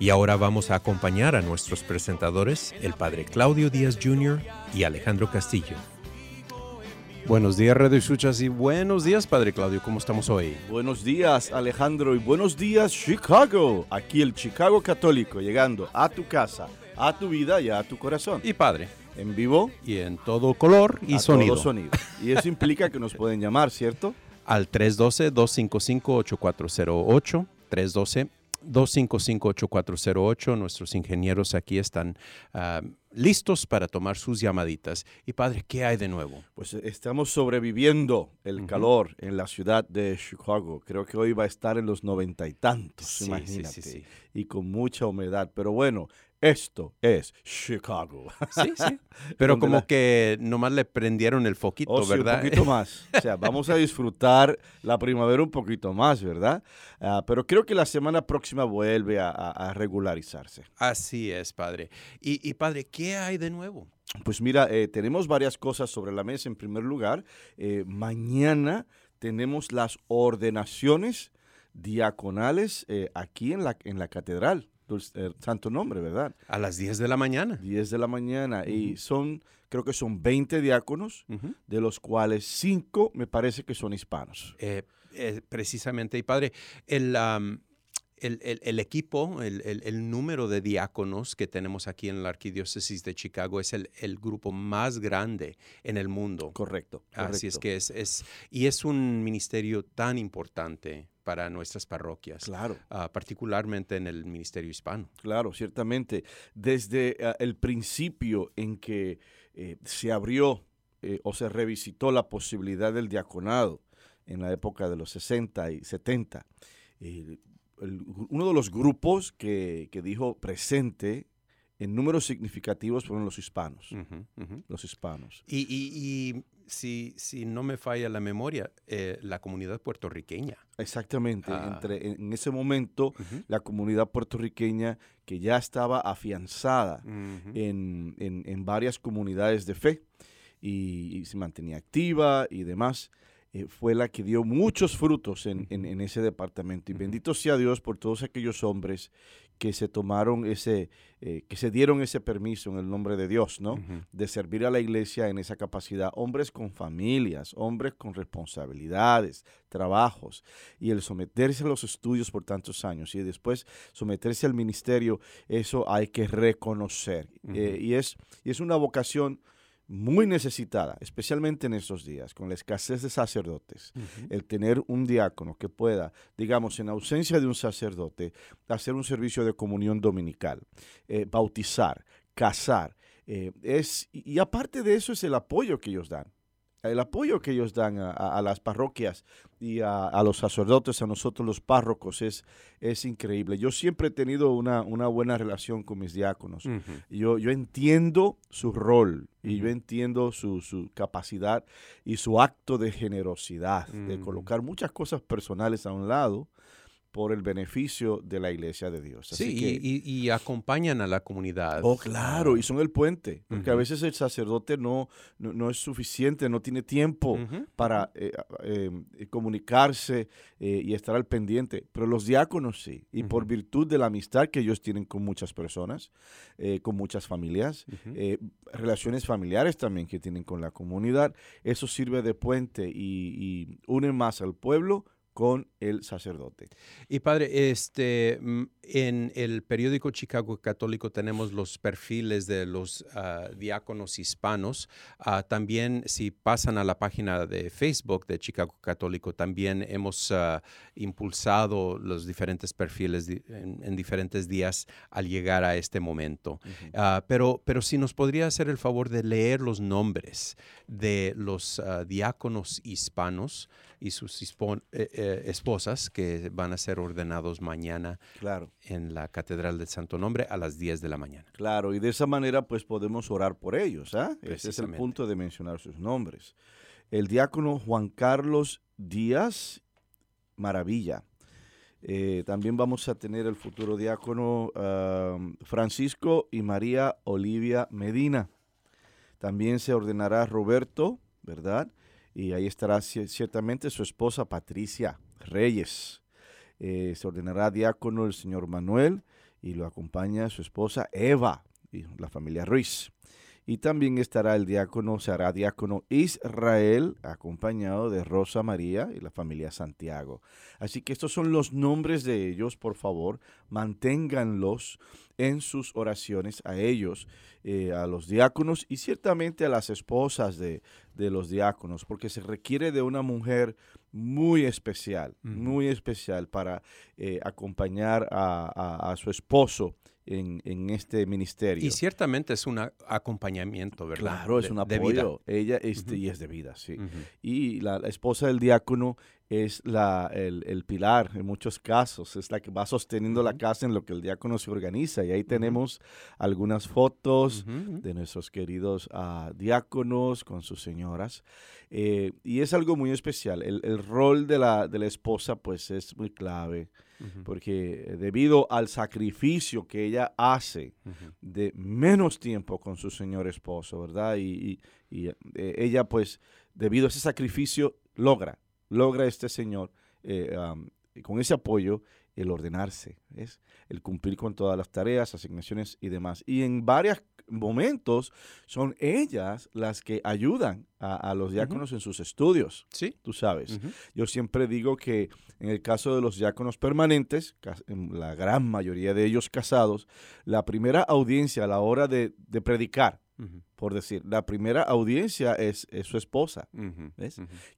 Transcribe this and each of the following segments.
Y ahora vamos a acompañar a nuestros presentadores, el padre Claudio Díaz Jr. y Alejandro Castillo. Buenos días, Radio Escuchas, y buenos días, Padre Claudio. ¿Cómo estamos hoy? Buenos días Alejandro y buenos días Chicago. Aquí el Chicago Católico llegando a tu casa, a tu vida y a tu corazón. Y Padre. En vivo Y en todo color y a sonido. todo sonido. Y eso implica que nos pueden llamar, ¿cierto? Al 312-255-8408. 312-255-8408. Nuestros ingenieros aquí están ah, listos para tomar sus llamaditas. Y Padre, ¿qué hay de nuevo? Pues eh, estamos sobreviviendo el calor en la ciudad de Chicago. Creo que hoy va a estar en los noventa y tantos, sí, imagínate. sí, sí. Y con mucha humedad. Pero bueno, esto es Chicago. Sí, sí. Pero como la- que nomás le prendieron el foquito, Oh, sí, ¿verdad? Un poquito más. O sea, vamos a disfrutar la primavera un poquito más, ¿verdad? Ah, pero creo que la semana próxima vuelve a, a- a regularizarse. Así es, Padre. Y, y, Padre, ¿qué hay de nuevo? Pues mira, eh, tenemos varias cosas sobre la mesa. En primer lugar, eh, mañana tenemos las ordenaciones diaconales eh, aquí en la, en la catedral. Dulce- Santo Nombre, ¿verdad? A las 10 de la mañana. 10 de la mañana. Y son, creo que son 20 diáconos, Ujú. de los cuales 5 me parece que son hispanos. Eh, eh, precisamente, y padre, el, am, el, el- el equipo, el, el- número de diáconos que tenemos aquí en la Arquidiócesis de Chicago es el, el grupo más grande en el mundo. Correcto. Así es correcto. que es, es, y es un ministerio tan importante para nuestras parroquias, Claro. ah, particularmente en el ministerio hispano. Claro, ciertamente. Desde eh, el principio en que eh, se abrió eh, o se revisitó la posibilidad del diaconado en la época de los 60 y 70, eh, el- uno de los grupos que, que dijo presente en números significativos fueron los hispanos. Ujú, ujú. Los hispanos. Y, y- y si, si no me falla la memoria, eh, la comunidad puertorriqueña. Exactamente. Ah. Entre, en, ese momento, Ujú. la comunidad puertorriqueña que ya estaba afianzada en, en- en varias comunidades de fe y, y se mantenía activa y demás, eh, fue la que dio muchos frutos en, en- en ese departamento. Y bendito sea Dios por todos aquellos hombres que se tomaron ese, eh, que se dieron ese permiso en el nombre de Dios, ¿no? De servir a la iglesia en esa capacidad. Hombres con familias, hombres con responsabilidades, trabajos, y el someterse a los estudios por tantos años y después someterse al ministerio, eso hay que reconocer. Eh, y, es, y es una vocación muy necesitada, especialmente en estos días, con la escasez de sacerdotes, el tener un diácono que pueda, digamos, en ausencia de un sacerdote, hacer un servicio de comunión dominical, eh, bautizar, casar. eh, es, y y aparte de eso es el apoyo que ellos dan el apoyo que ellos dan a, las parroquias y a, los sacerdotes, a nosotros los párrocos, es, es increíble. Yo siempre he tenido una, buena relación con mis diáconos. yo, yo entiendo su rol y yo entiendo su, su, capacidad y su acto de generosidad, de colocar muchas cosas personales a un lado por el beneficio de la iglesia de Dios. sí, y, acompañan a la comunidad. Oh, claro, y son el puente, porque a veces el sacerdote no, no, es suficiente, no tiene tiempo para eh, em, comunicarse eh, y estar al pendiente, pero los diáconos sí, y por virtud de la amistad que ellos tienen con muchas personas, eh, con muchas familias, relaciones familiares también que tienen con la comunidad, eso sirve de puente y, y une más al pueblo con el sacerdote. Y padre, este, mm, en el periódico Chicago Católico tenemos los perfiles de los ah, diáconos hispanos. Ah, también si pasan a la página de Facebook de Chicago Católico, también hemos ah, impulsado los diferentes perfiles en, diferentes días al llegar a este momento. pero, pero si nos podría hacer el favor de leer los nombres de los diáconos hispanos y sus eh, eh, esposas que van a ser ordenados mañana claro. en la Catedral del Santo Nombre a las 10 de la mañana. Claro, y de esa manera pues podemos orar por ellos. ¿ah? Ese es el punto de mencionar sus nombres. El diácono Juan Carlos Díaz Maravilla. Eh, también vamos a tener el futuro diácono Francisco y María Olivia Medina. También se ordenará Roberto, ¿verdad? Y ahí estará ciertamente su esposa Patricia Reyes. Eh, se ordenará diácono el señor Manuel y lo acompaña su esposa Eva y la familia Ruiz. Y también estará el diácono, se hará diácono Israel, acompañado de Rosa María y la familia Santiago. Así que estos son los nombres de ellos, por favor, manténganlos en sus oraciones a ellos, eh, a los diáconos y ciertamente a las esposas de, los diáconos, porque se requiere de una mujer muy especial, muy especial para eh, acompañar a, a su esposo en, este ministerio. Y ciertamente es un acompañamiento, ¿verdad? Claro, es un apoyo. Ella este, y es de vida, sí. Y la, esposa del diácono es la, el, pilar en muchos casos, es la que va sosteniendo la casa en lo que el diácono se organiza. Y ahí tenemos algunas fotos de nuestros queridos ah, diáconos con sus señoras. Eh, y es algo muy especial. El, el rol de la, de la esposa pues es muy clave porque debido al sacrificio que ella hace de menos tiempo con su señor esposo, ¿verdad? Y, eh, ella pues, debido a ese sacrificio, logra, logra este señor, eh, con ese apoyo, el ordenarse, es el cumplir con todas las tareas, asignaciones y demás. Y en varios momentos son ellas las que ayudan a, los diáconos en sus estudios. Sí. Tú sabes. Yo siempre digo que en el caso de los diáconos permanentes, en la gran mayoría de ellos casados, la primera audiencia a la hora de predicar, por decir, la primera audiencia es, su esposa.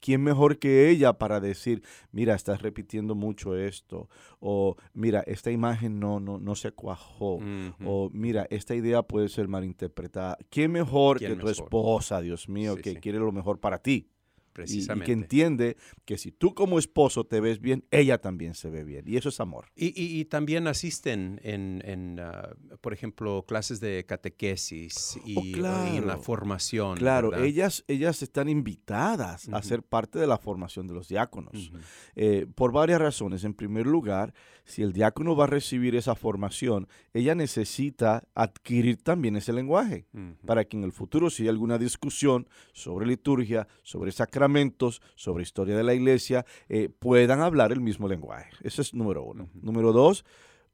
¿Quién mejor que ella para decir, mira, estás repitiendo mucho esto? O mira, esta imagen no, no, no se cuajó. O mira, esta idea puede ser malinterpretada. ¿Quién mejor que tu esposa, Dios mío, que quiere lo mejor para ti? Y, que entiende que si tú como esposo te ves bien, ella también se ve bien. Y eso es amor. Y, también asisten en, ah, por ejemplo, clases de catequesis y, oh, en la formación. Claro, ellas, ellas están invitadas a ser parte de la formación de los diáconos. Eh, por varias razones. En primer lugar, si el diácono va a recibir esa formación, ella necesita adquirir también ese lenguaje para que en el futuro, si hay alguna discusión sobre liturgia, sobre sacramentos, sobre historia de la iglesia, eh, puedan hablar el mismo lenguaje. Eso es número uno. Número dos,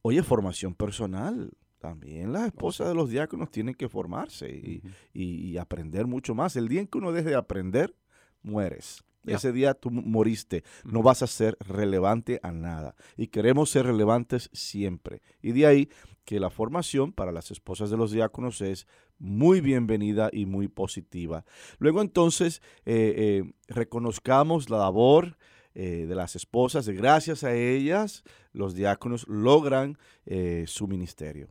oye, formación personal. También las esposas de los diáconos tienen que formarse y, y aprender mucho más. El día en que uno deje de aprender, mueres. Ese día tú moriste, no vas a ser relevante a nada. Y queremos ser relevantes siempre. Y de ahí que la formación para las esposas de los diáconos es muy bienvenida y muy positiva. Luego entonces eh, eh, reconozcamos la labor eh, de las esposas, gracias a ellas los diáconos logran su ministerio.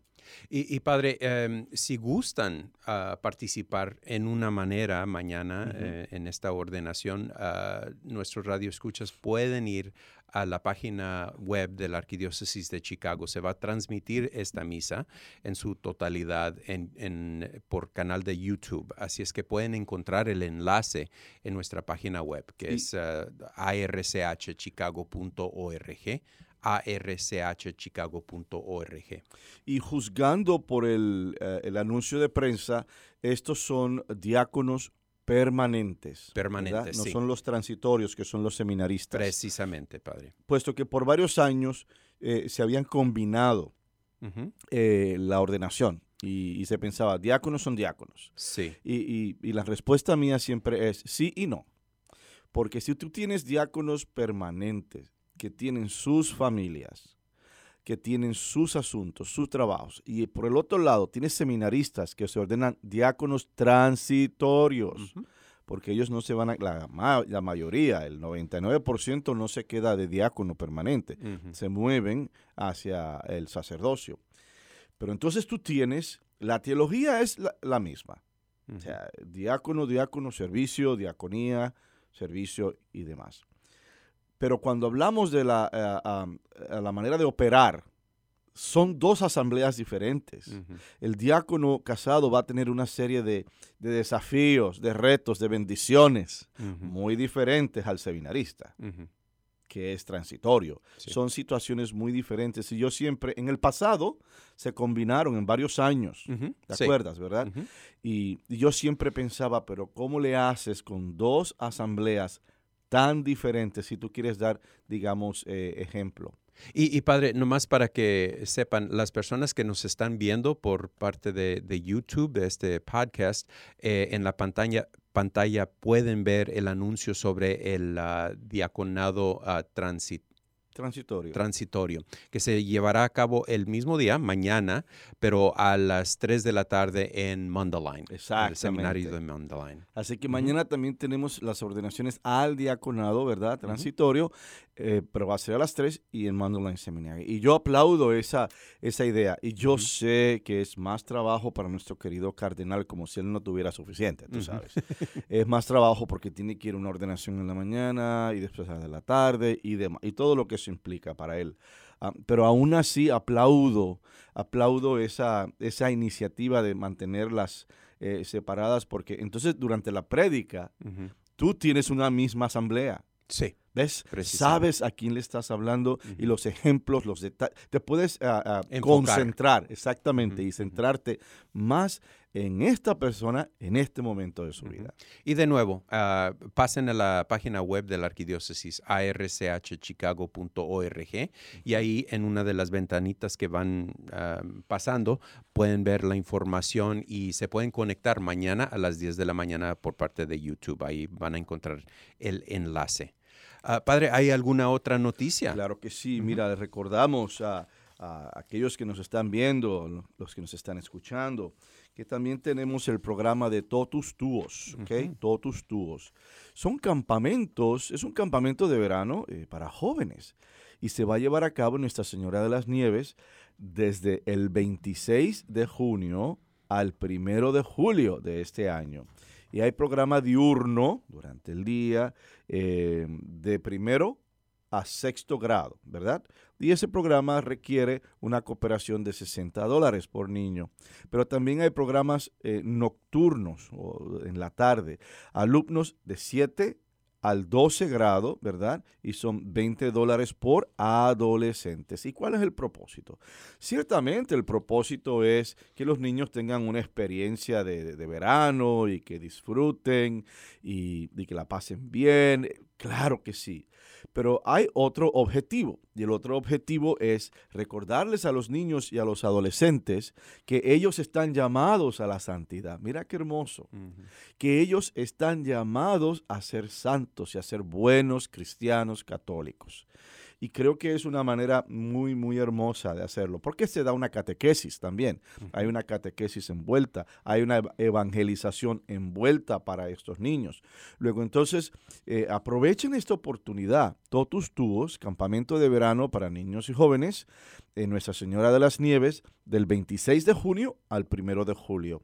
Y, padre, em, si gustan ah, participar en una manera mañana eh, en esta ordenación, uh, nuestros radioescuchas pueden ir a la página web de la Arquidiócesis de Chicago. Se va a transmitir esta misa en su totalidad en, por canal de YouTube. Así es que pueden encontrar el enlace en nuestra página web, que es uh, archchicago.org archchicago.org. Y juzgando por el, eh, el, anuncio de prensa, estos son diáconos permanentes. Permanentes. No son los transitorios, que son los seminaristas. Precisamente, padre. Puesto que por varios años eh, se habían combinado eh, la ordenación. Y, se pensaba, diáconos son diáconos. Sí. Y, y la respuesta mía siempre es sí y no. Porque si tú tienes diáconos permanentes que tienen sus familias, que tienen sus asuntos, sus trabajos. Y por el otro lado, tienes seminaristas que se ordenan diáconos transitorios, porque ellos no se van a, la, la mayoría, el 99% no se queda de diácono permanente, se mueven hacia el sacerdocio. Pero entonces tú tienes, la teología es la, misma. O sea, diácono, diácono, servicio, diaconía, servicio y demás. Pero cuando hablamos de la, eh, la manera de operar, son dos asambleas diferentes. El diácono casado va a tener una serie de, desafíos, de retos, de bendiciones muy diferentes al seminarista, que es transitorio. Son situaciones muy diferentes. Y yo siempre, en el pasado, se combinaron en varios años, ¿te acuerdas, verdad? y yo siempre pensaba, pero ¿cómo le haces con dos asambleas tan diferentes, si tú quieres dar, digamos, eh, ejemplo. Y, padre, nomás para que sepan, las personas que nos están viendo por parte de, YouTube, de este podcast, eh, en la pantalla, pantalla pueden ver el anuncio sobre el ah, diaconado uh, transit Transitorio. Transitorio, que se llevará a cabo el mismo día, mañana, pero a las 3 de la tarde en Mundelein. Exactamente. El seminario de Mundelein. Así que mañana también tenemos las ordenaciones al diaconado, ¿verdad? Transitorio, eh, pero va a ser a las 3 y en Mundelein Seminario. Y yo aplaudo esa, esa idea. Y yo sé que es más trabajo para nuestro querido cardenal, como si él no tuviera suficiente, tú sabes. es más trabajo porque tiene que ir a una ordenación en la mañana y después a la tarde y demás. Y todo lo que implica para él. Ah, pero aún así aplaudo, aplaudo esa, esa iniciativa de mantenerlas eh, separadas porque entonces durante la prédica tú tienes una misma asamblea. Sí. ¿Ves? Sabes a quién le estás hablando y los ejemplos, los detalles. Te puedes ah, ah, concentrar, exactamente, y centrarte más en esta persona en este momento de su vida. Y de nuevo, ah, pasen a la página web de la arquidiócesis archchicago.org y ahí en una de las ventanitas que van pasando pueden ver la información y se pueden conectar mañana a las 10 de la mañana por parte de YouTube. Ahí van a encontrar el enlace. Ah, padre, ¿hay alguna otra noticia? Claro que sí. Mira, recordamos a, aquellos que nos están viendo, los que nos están escuchando, que también tenemos el programa de Totus Tuos, ¿ok? Totus Tuos. Son campamentos, es un campamento de verano eh, para jóvenes y se va a llevar a cabo en Nuestra Señora de las Nieves desde el 26 de junio al 1 de julio de este año. Y hay programa diurno durante el día eh, de primero a sexto grado, ¿verdad? Y ese programa requiere una cooperación de 60 dólares por niño. Pero también hay programas eh, nocturnos o en la tarde. Alumnos de 7 al 12 grado, ¿verdad? Y son 20 dólares por adolescentes. ¿Y cuál es el propósito? Ciertamente el propósito es que los niños tengan una experiencia de, verano y que disfruten y, y que la pasen bien. Claro que sí. Pero hay otro objetivo y el otro objetivo es recordarles a los niños y a los adolescentes que ellos están llamados a la santidad. Mira qué hermoso. Que ellos están llamados a ser santos y a ser buenos cristianos católicos. Y creo que es una manera muy, muy hermosa de hacerlo, porque se da una catequesis también. Hay una catequesis envuelta, hay una evangelización envuelta para estos niños. Luego, entonces, eh, aprovechen esta oportunidad. Totus Tuos, campamento de verano para niños y jóvenes, en Nuestra Señora de las Nieves, del 26 de junio al 1 de julio.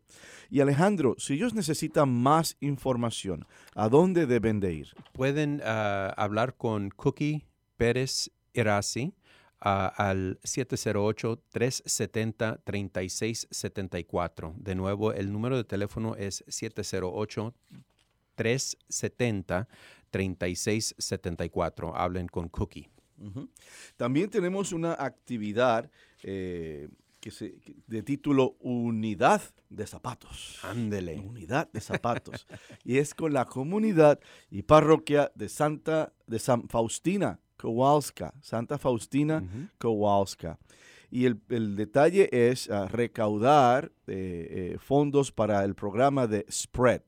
Y Alejandro, si ellos necesitan más información, ¿a dónde deben de ir? Pueden ah, hablar con Cookie Pérez Irasi ah, al 708-370-3674. De nuevo, el número de teléfono es 708-370-3674. Hablen con Cookie. También tenemos una actividad eh, que se, de título Unidad de Zapatos. Ándele. Unidad de Zapatos. y es con la comunidad y parroquia de Santa de San Faustina Kowalska, Santa Faustina Kowalska. Y el, detalle es ah, recaudar eh, eh, fondos para el programa de Spread.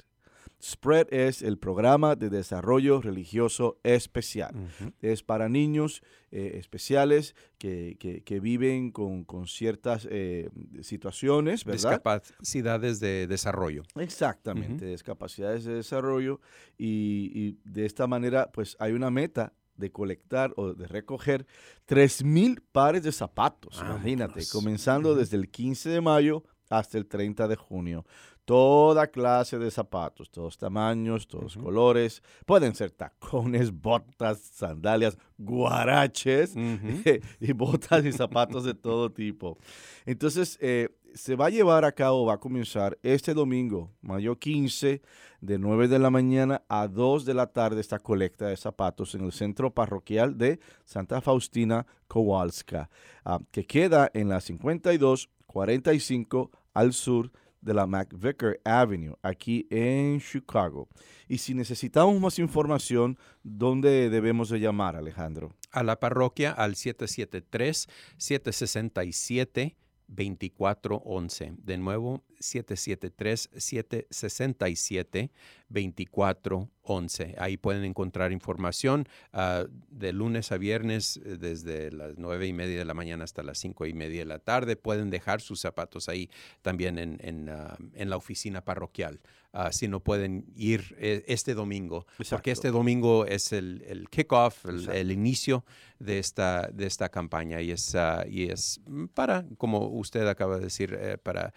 Spread es el programa de desarrollo religioso especial. Es para niños eh, especiales que, viven con, ciertas eh, situaciones, ¿verdad? Discapacidades de desarrollo. Exactamente, discapacidades de desarrollo. Y, de esta manera, pues hay una meta de colectar o de recoger 3.000 pares de zapatos, ah, imagínate, comenzando desde el 15 de mayo hasta el 30 de junio toda clase de zapatos, todos tamaños, todos colores. Pueden ser tacones, botas, sandalias, guaraches y botas y zapatos de todo tipo. Entonces, eh, se va a llevar a cabo, va a comenzar este domingo, mayo 15, de 9 de la mañana a 2 de la tarde, esta colecta de zapatos en el centro parroquial de Santa Faustina Kowalska, ah, que queda en la 5245 al sur de la McVicker Avenue, aquí en Chicago. Y si necesitamos más información, ¿dónde debemos de llamar, Alejandro? A la parroquia al 773-767. 2411. De nuevo, 773-767-2411. Ahí pueden encontrar información ah, de lunes a viernes eh, desde las nueve y media de la mañana hasta las cinco y media de la tarde. Pueden dejar sus zapatos ahí también en, en, ah, la oficina parroquial. Ah, si no pueden ir eh, este domingo, porque este domingo es el, el kickoff, el, inicio de esta, de esta campaña y es, y es para, como usted acaba de decir, eh, para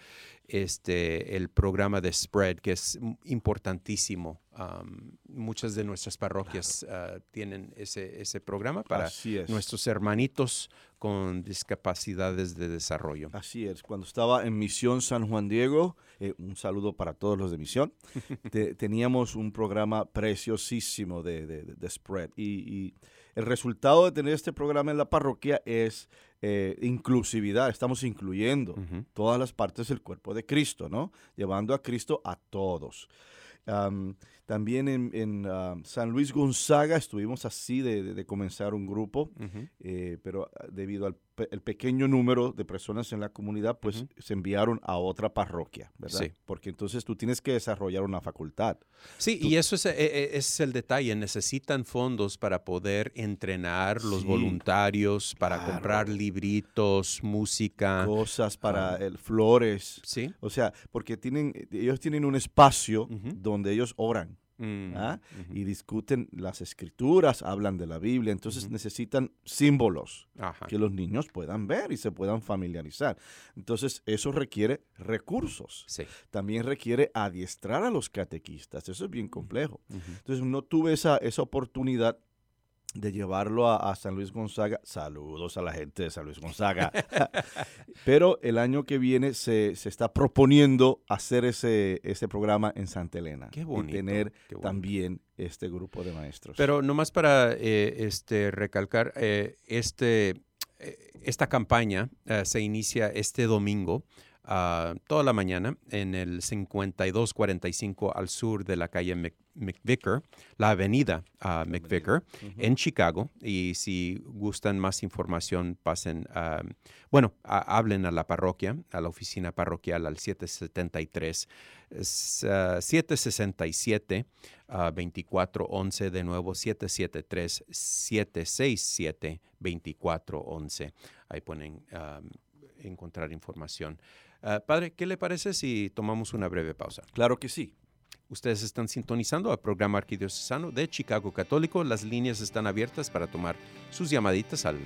este, el programa de Spread, que es importantísimo. muchas de nuestras parroquias ah, tienen ese, ese programa para nuestros hermanitos con discapacidades de desarrollo. Así es. Cuando estaba en Misión San Juan Diego, eh, un saludo para todos los de Misión, teníamos un programa preciosísimo de, de, Spread. y el resultado de tener este programa en la parroquia es eh, inclusividad, estamos incluyendo todas las partes del cuerpo de Cristo, ¿no? Llevando a Cristo a todos. También en, San Luis Gonzaga estuvimos así de, comenzar un grupo, eh, pero ah, debido al el pequeño número de personas en la comunidad, pues se enviaron a otra parroquia, ¿verdad? Sí. Porque entonces tú tienes que desarrollar una facultad. Sí, y eso es, eh, eh, es, el detalle. Necesitan fondos para poder entrenar los voluntarios, para comprar libritos, música. Cosas para ah. el, flores. Sí. O sea, porque tienen, ellos tienen un espacio donde ellos oran. Mm, ¿ah? y discuten las escrituras, hablan de la Biblia, entonces necesitan símbolos que los niños puedan ver y se puedan familiarizar. Entonces eso requiere recursos. También requiere adiestrar a los catequistas, eso es bien complejo. Entonces no tuve esa, esa oportunidad de llevarlo a, San Luis Gonzaga. Saludos a la gente de San Luis Gonzaga. Pero el año que viene se, está proponiendo hacer ese, ese programa en Santa Elena. Qué bonito, y tener también este grupo de maestros. Pero nomás para eh, este, recalcar, eh, este, eh, esta campaña se inicia este domingo ah, toda la mañana en el 5245 al sur de la calle McVicker, la avenida uh, McVicker, en Chicago. Y si gustan más información, pasen, bueno, hablen a la parroquia, a la oficina parroquial al 773. 767 2411 de nuevo 773 767 2411 ahí pueden encontrar información ah, padre qué le parece si tomamos una breve pausa claro que sí Ustedes están sintonizando al programa arquidiocesano de Chicago Católico. Las líneas están abiertas para tomar sus llamaditas al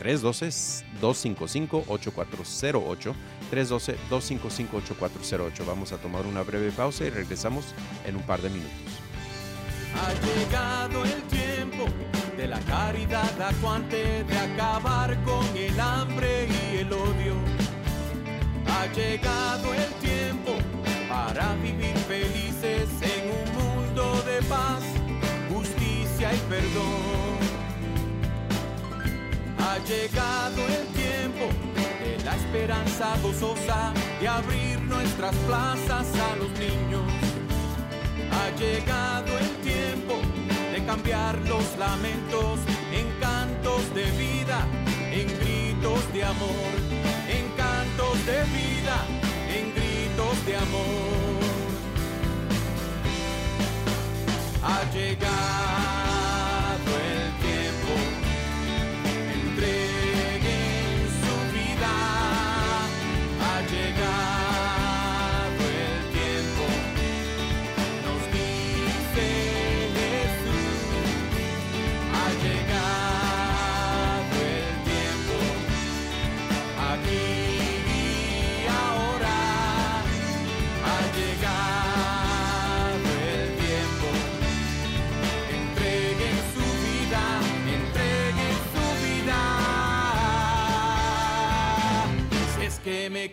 312-255-8408. 312-255-8408. Vamos a tomar una breve pausa y regresamos en un par de minutos. Ha llegado el tiempo de la caridad acuante, de acabar con el hambre y el odio. Ha llegado el tiempo para vivir felices en un mundo de paz, justicia y perdón. Ha llegado el tiempo de la esperanza gozosa de abrir nuestras plazas a los niños. Ha llegado el tiempo de cambiar los lamentos en cantos de vida, en gritos de amor, en de vida de amor. Ha llegado.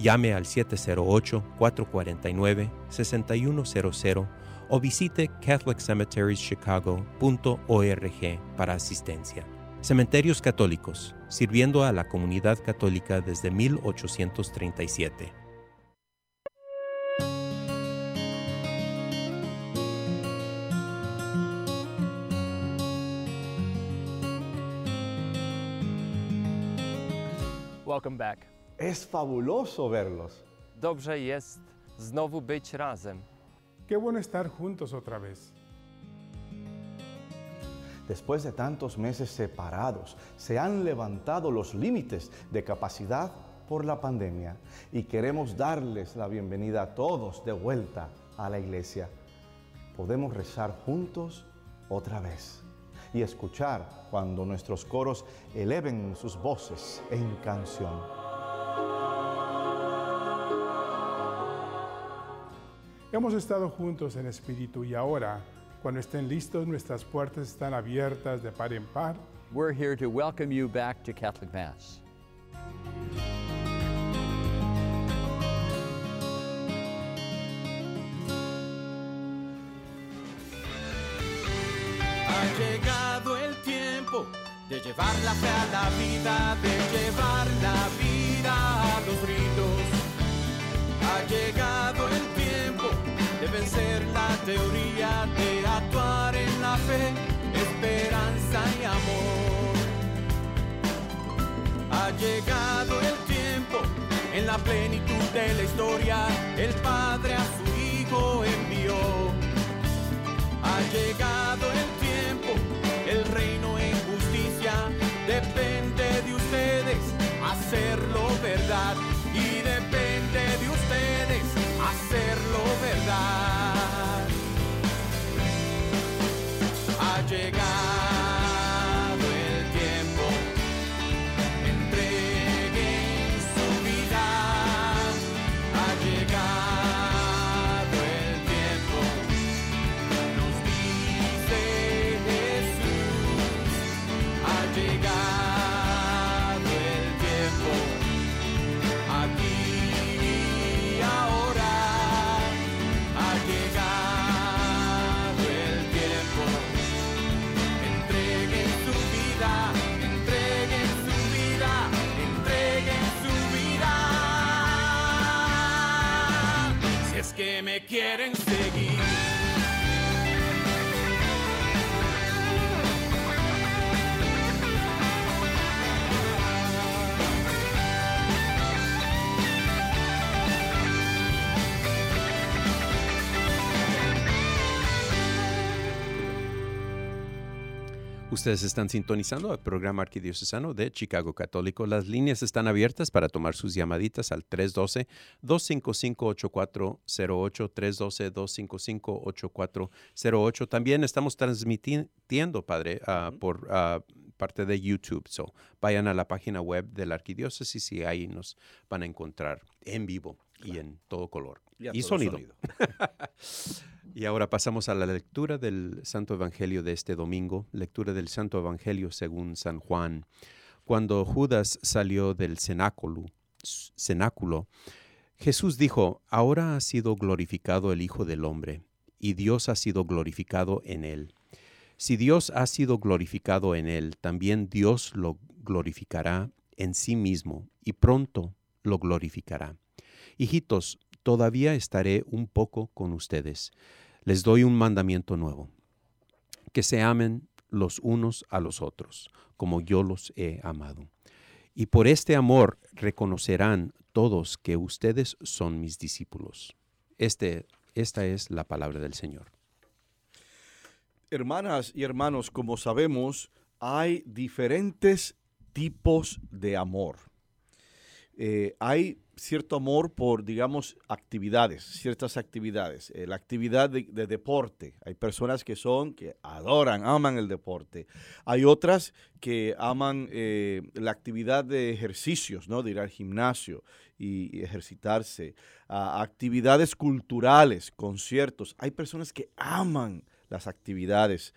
Llame al 708-449-6100 o visite catholiccemeterieschicago.org para asistencia. Cementerios Católicos, sirviendo a la comunidad católica desde 1837. Welcome back. Es fabuloso verlos. Dobrze jest znowu być razem. Qué bueno estar juntos otra vez. Después de tantos meses separados, se han levantado los límites de capacidad por la pandemia y queremos darles la bienvenida a todos de vuelta a la iglesia. Podemos rezar juntos otra vez y escuchar cuando nuestros coros eleven sus voces en canción. Hemos estado juntos en espíritu y ahora, cuando estén listos, nuestras puertas están abiertas de par en par. We're here to welcome you back to Catholic Mass. Ha llegado el tiempo de llevar la fe a la vida, de llevar la vida a los ritos. Ha llegado vencer la teoría, de actuar en la fe, esperanza y amor. Ha llegado el tiempo, en la plenitud de la historia, el Padre a su Hijo envió. Ha llegado el tiempo, el reino en justicia, depende de ustedes hacerlo verdad y de hacerlo verdad. Ustedes están sintonizando el programa arquidiocesano de Chicago Católico. Las líneas están abiertas para tomar sus llamaditas al 312-255-8408, 312-255-8408. También estamos transmitiendo, Padre, ah, por ah, parte de YouTube. So, vayan a la página web de la arquidiócesis y ahí nos van a encontrar en vivo y en todo color. Y sonido. y ahora pasamos a la lectura del Santo Evangelio de este domingo, lectura del Santo Evangelio según San Juan. Cuando Judas salió del cenáculo, Jesús dijo, ahora ha sido glorificado el Hijo del Hombre, y Dios ha sido glorificado en él. Si Dios ha sido glorificado en él, también Dios lo glorificará en sí mismo, y pronto lo glorificará. Hijitos, todavía estaré un poco con ustedes. Les doy un mandamiento nuevo, que se amen los unos a los otros, como yo los he amado. Y por este amor reconocerán todos que ustedes son mis discípulos. Este, esta es la palabra del Señor. Hermanas y hermanos, como sabemos, hay diferentes tipos de amor. Eh, hay cierto amor por, digamos, actividades, ciertas actividades. Eh, la actividad de, de deporte. Hay personas que son, que adoran, aman el deporte. Hay otras que aman eh, la actividad de ejercicios, ¿no? De ir al gimnasio y, ejercitarse. Ah, actividades culturales, conciertos. Hay personas que aman las actividades.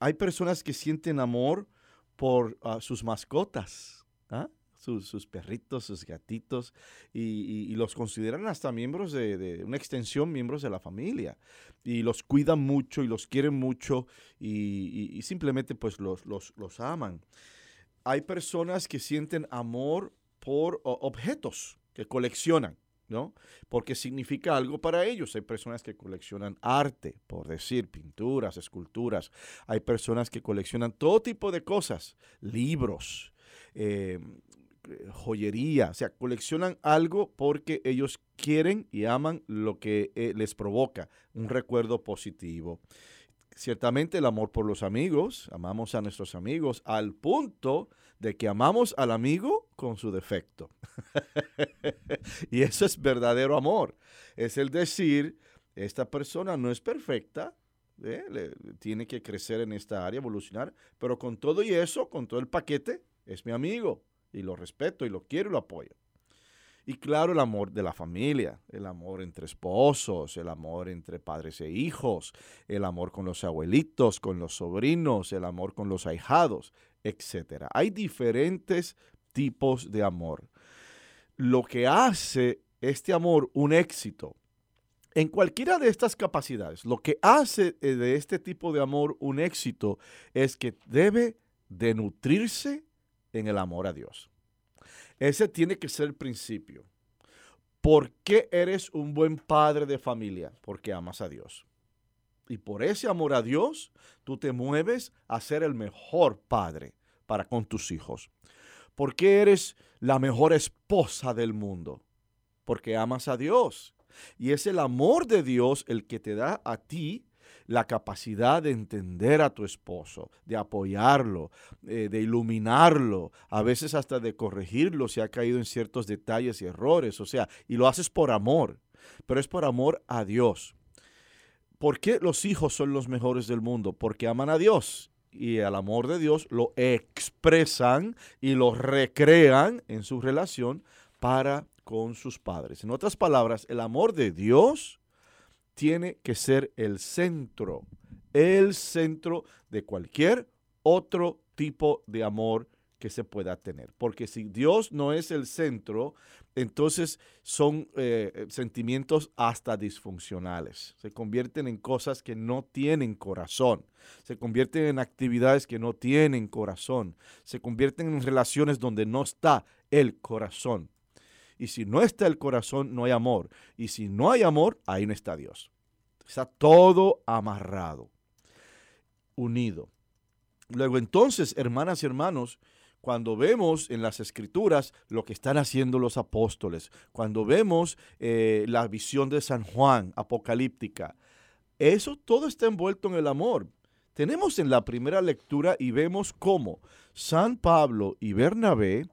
Hay personas que sienten amor por ah, sus mascotas. ¿ah? Sus, sus perritos, sus gatitos, y, los consideran hasta miembros de, una extensión, miembros de la familia. Y los cuidan mucho y los quieren mucho y, simplemente pues los, los, los aman. Hay personas que sienten amor por objetos que coleccionan. ¿no? Porque significa algo para ellos. Hay personas que coleccionan arte, por decir, pinturas, esculturas. Hay personas que coleccionan todo tipo de cosas, libros, eh, joyería, o sea, coleccionan algo porque ellos quieren y aman lo que eh, les provoca un recuerdo positivo. Ciertamente el amor por los amigos, amamos a nuestros amigos al punto de que amamos al amigo con su defecto. y eso es verdadero amor. Es el decir, esta persona no es perfecta, ¿eh? Tiene que crecer en esta área, evolucionar, pero con todo y eso, con todo el paquete, es mi amigo y lo respeto y lo quiero y lo apoyo. Y claro, el amor de la familia, el amor entre esposos, el amor entre padres e hijos, el amor con los abuelitos, con los sobrinos, el amor con los ahijados, etc. Hay diferentes tipos de amor. Lo que hace este amor un éxito en cualquiera de estas capacidades, lo que hace eh, de este tipo de amor un éxito es que debe de nutrirse en el amor a Dios. Ese tiene que ser el principio. ¿Por qué eres un buen padre de familia? Porque amas a Dios. Y por ese amor a Dios, tú te mueves a ser el mejor padre para con tus hijos. ¿Por qué eres la mejor esposa del mundo? Porque amas a Dios. Y es el amor de Dios el que te da a ti la capacidad de entender a tu esposo, de apoyarlo, eh, de iluminarlo, a veces hasta de corregirlo si ha caído en ciertos detalles y errores. O sea, y lo haces por amor, pero es por amor a Dios. ¿Por qué los hijos son los mejores del mundo? Porque aman a Dios y al amor de Dios lo expresan y lo recrean en su relación para con sus padres. En otras palabras, el amor de Dios tiene que ser el centro, el centro de cualquier otro tipo de amor que se pueda tener. Porque si Dios no es el centro, entonces son eh, sentimientos hasta disfuncionales. Se convierten en cosas que no tienen corazón. Se convierten en actividades que no tienen corazón. Se convierten en relaciones donde no está el corazón. Y si no está el corazón, no hay amor. Y si no hay amor, ahí no está Dios. Está todo amarrado, unido. Luego entonces, hermanas y hermanos, cuando vemos en las escrituras lo que están haciendo los apóstoles, cuando vemos eh, la visión de San Juan apocalíptica, eso todo está envuelto en el amor. Tenemos en la primera lectura y vemos cómo San Pablo y Bernabé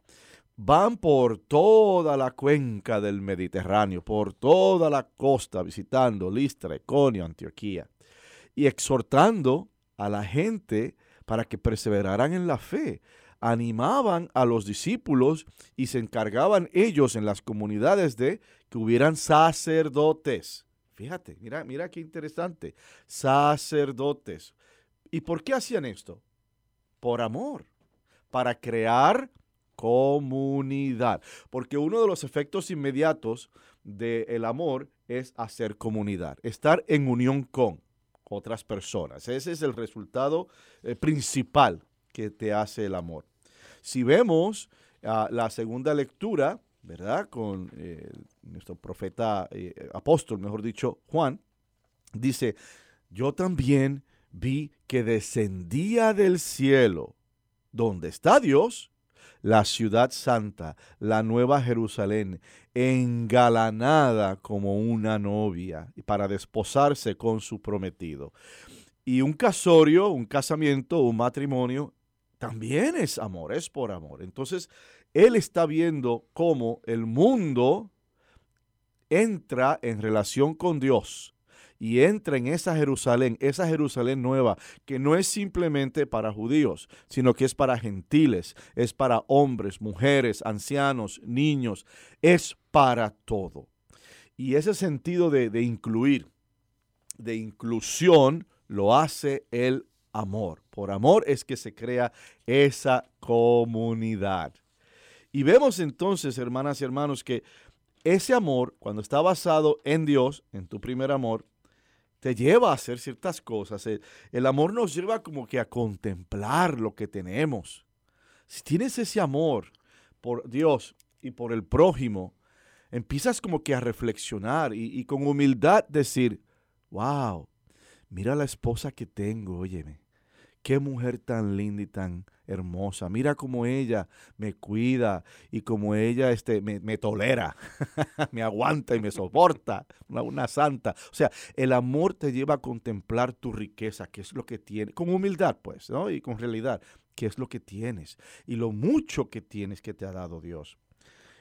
van por toda la cuenca del Mediterráneo, por toda la costa, visitando Listra, Iconio, Antioquía, y exhortando a la gente para que perseveraran en la fe. Animaban a los discípulos y se encargaban ellos en las comunidades de que hubieran sacerdotes. Fíjate, mira, mira qué interesante. Sacerdotes. ¿Y por qué hacían esto? Por amor, para crear comunidad. Porque uno de los efectos inmediatos del amor es hacer comunidad, estar en unión con otras personas. Ese es el resultado eh, principal que te hace el amor. Si vemos ah, la segunda lectura, ¿verdad? Con eh, nuestro profeta, eh, apóstol, mejor dicho, Juan, dice, yo también vi que descendía del cielo, donde está Dios, la ciudad santa, la nueva Jerusalén, engalanada como una novia para desposarse con su prometido. Y un casorio, un casamiento, un matrimonio, también es amor, es por amor. Entonces, él está viendo cómo el mundo entra en relación con Dios y entra en esa Jerusalén, esa Jerusalén nueva, que no es simplemente para judíos, sino que es para gentiles, es para hombres, mujeres, ancianos, niños, es para todo. Y ese sentido de, incluir, de inclusión, lo hace el amor. Por amor es que se crea esa comunidad. Y vemos entonces, hermanas y hermanos, que ese amor, cuando está basado en Dios, en tu primer amor, te lleva a hacer ciertas cosas. El, amor nos lleva como que a contemplar lo que tenemos. Si tienes ese amor por Dios y por el prójimo, empiezas como que a reflexionar y, y con humildad decir, wow, mira la esposa que tengo, óyeme qué mujer tan linda y tan hermosa. Mira cómo ella me cuida y cómo ella este, me, tolera, me aguanta y me soporta. Una, santa. O sea, el amor te lleva a contemplar tu riqueza, qué es lo que tienes, con humildad pues, ¿no? Y con realidad, qué es lo que tienes y lo mucho que tienes que te ha dado Dios.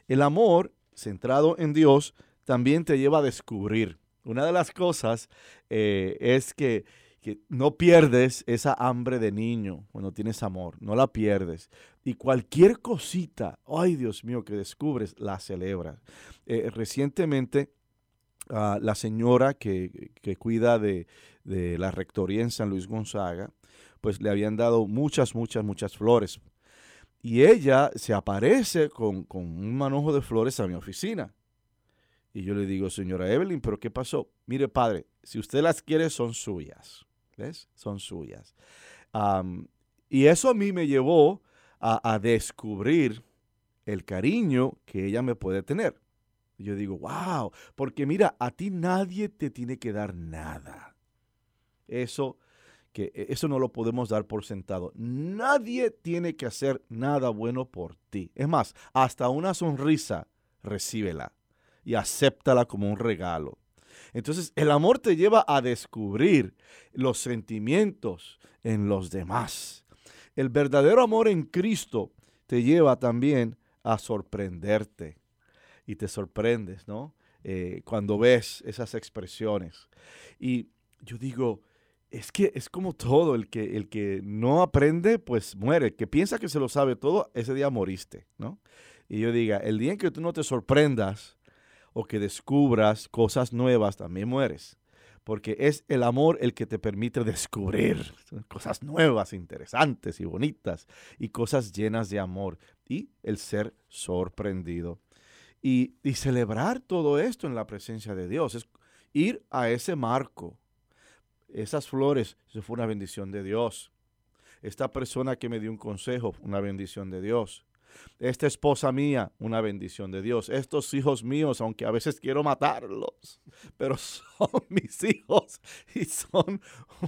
El amor centrado en Dios también te lleva a descubrir. Una de las cosas eh, es que que no pierdes esa hambre de niño cuando tienes amor, no la pierdes. Y cualquier cosita, ay Dios mío, que descubres, la celebras. Eh, recientemente, ah, la señora que, cuida de, la rectoría en San Luis Gonzaga, pues le habían dado muchas, muchas, muchas flores. Y ella se aparece con, con un manojo de flores a mi oficina. Y yo le digo, señora Evelyn, ¿pero qué pasó? Mire, padre, si usted las quiere, son suyas. ¿Ves? Son suyas. y eso a mí me llevó a, descubrir el cariño que ella me puede tener. yo digo, wow, porque mira, a ti nadie te tiene que dar nada. Eso que e, eso no lo podemos dar por sentado. Nadie tiene que hacer nada bueno por ti. Es más, hasta una sonrisa, recíbela y acéptala como un regalo. Entonces el amor te lleva a descubrir los sentimientos en los demás. El verdadero amor en Cristo te lleva también a sorprenderte. Y te sorprendes, ¿no? Eh, cuando ves esas expresiones. Y yo digo, es que es como todo, el que, el que no aprende, pues muere. Que piensa que se lo sabe todo, ese día moriste, ¿no? Y yo diga, el día en que tú no te sorprendas, o que descubras cosas nuevas, también mueres. Porque es el amor el que te permite descubrir cosas nuevas, interesantes y bonitas, y cosas llenas de amor, y el ser sorprendido. Y, celebrar todo esto en la presencia de Dios, es ir a ese marco. Esas flores, eso fue una bendición de Dios. Esta persona que me dio un consejo, una bendición de Dios. Esta esposa mía, una bendición de Dios. Estos hijos míos, aunque a veces quiero matarlos, pero son mis hijos y son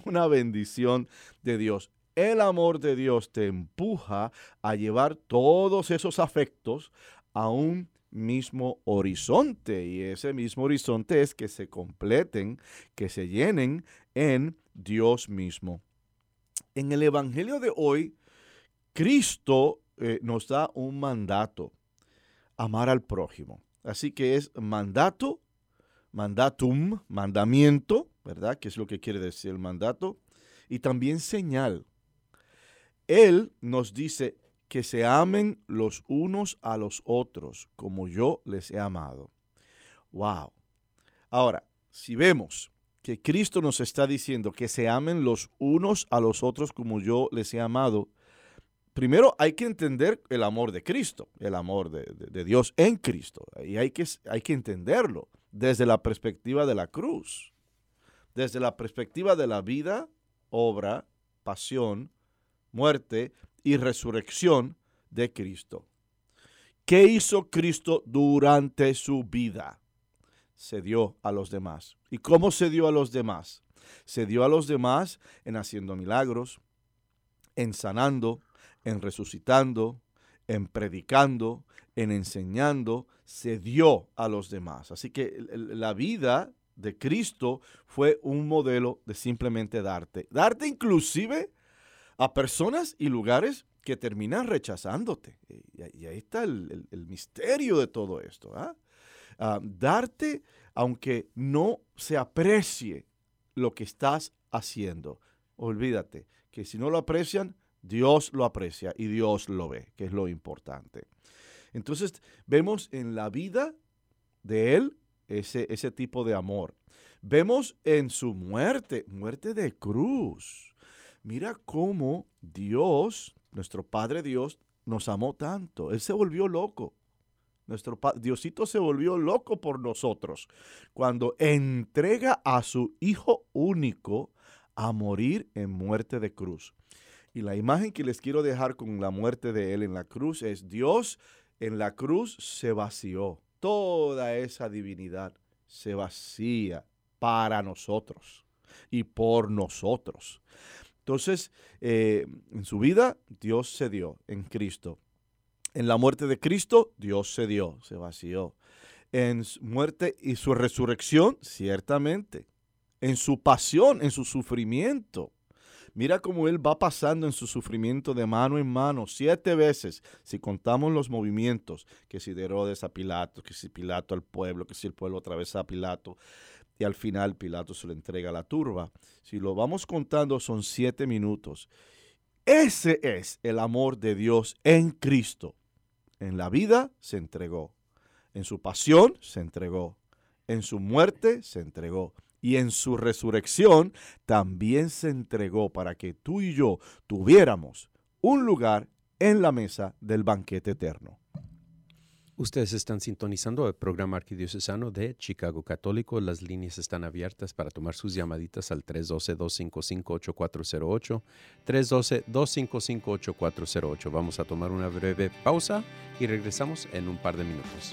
una bendición de Dios. El amor de Dios te empuja a llevar todos esos afectos a un mismo horizonte y ese mismo horizonte es que se completen, que se llenen en Dios mismo. En el Evangelio de hoy, Cristo eh, nos da un mandato, amar al prójimo. Así que es mandato, mandatum, mandamiento, ¿verdad? Que es lo que quiere decir el mandato, y también señal. Él nos dice que se amen los unos a los otros como yo les he amado. Wow. Ahora, si vemos que Cristo nos está diciendo que se amen los unos a los otros como yo les he amado, primero hay que entender el amor de Cristo, el amor de, Dios en Cristo. Y hay que, hay que entenderlo desde la perspectiva de la cruz, desde la perspectiva de la vida, obra, pasión, muerte y resurrección de Cristo. ¿Qué hizo Cristo durante su vida? Se dio a los demás. ¿Y cómo se dio a los demás? Se dio a los demás en haciendo milagros, en sanando, en resucitando, en predicando, en enseñando, se dio a los demás. Así que la vida de Cristo fue un modelo de simplemente darte. Darte inclusive a personas y lugares que terminan rechazándote. Y, ahí está el, misterio de todo esto. ¿ah? darte aunque no se aprecie lo que estás haciendo. Olvídate que si no lo aprecian, Dios lo aprecia y Dios lo ve, que es lo importante. Entonces vemos en la vida de Él ese, ese tipo de amor. Vemos en su muerte, muerte de cruz. Mira cómo Dios, nuestro Padre Dios, nos amó tanto. Él se volvió loco. Nuestro Diosito se volvió loco por nosotros cuando entrega a su Hijo único a morir en muerte de cruz. Y la imagen que les quiero dejar con la muerte de Él en la cruz es Dios en la cruz se vació. Toda esa divinidad se vacía para nosotros y por nosotros. Entonces, eh, en su vida, Dios se dio en Cristo. En la muerte de Cristo, Dios se dio, se vació. En su muerte y su resurrección, ciertamente. En su pasión, en su sufrimiento. Mira cómo Él va pasando en su sufrimiento de mano en mano, siete veces, si contamos los movimientos, que si de Herodes a Pilato, que si Pilato al pueblo, que si el pueblo otra vez a Pilato y al final Pilato se le entrega a la turba. Si lo vamos contando son siete minutos. Ese es el amor de Dios en Cristo. En la vida se entregó. En su pasión se entregó. En su muerte se entregó. Y en su resurrección también se entregó para que tú y yo tuviéramos un lugar en la mesa del banquete eterno. Ustedes están sintonizando el programa arquidiocesano de Chicago Católico. Las líneas están abiertas para tomar sus llamaditas al 312-255-8408. 312-255-8408. Vamos a tomar una breve pausa y regresamos en un par de minutos.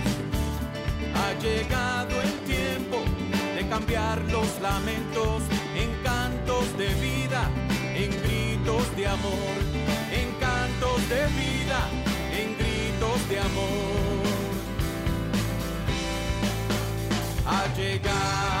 Ha llegado el tiempo de cambiar los lamentos en cantos de vida, en gritos de amor, en cantos de vida, en gritos de amor. Ha llegado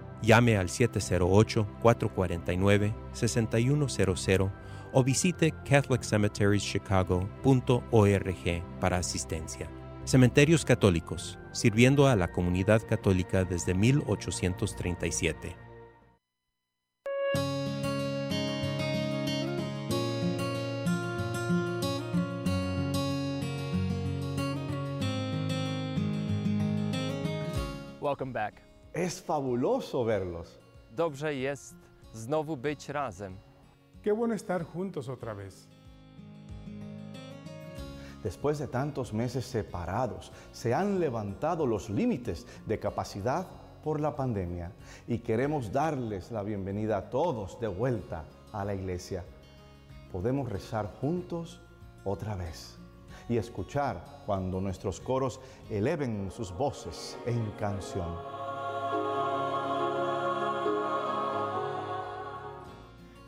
Llame al 708-449-6100 o visite catholiccemeterieschicago.org para asistencia. Cementerios Católicos, sirviendo a la comunidad católica desde 1837. Welcome back. Es fabuloso verlos. Dobrze jest znowu być razem. Qué bueno estar juntos otra vez. Después de tantos meses separados, se han levantado los límites de capacidad por la pandemia y queremos darles la bienvenida a todos de vuelta a la iglesia. Podemos rezar juntos otra vez y escuchar cuando nuestros coros eleven sus voces en canción.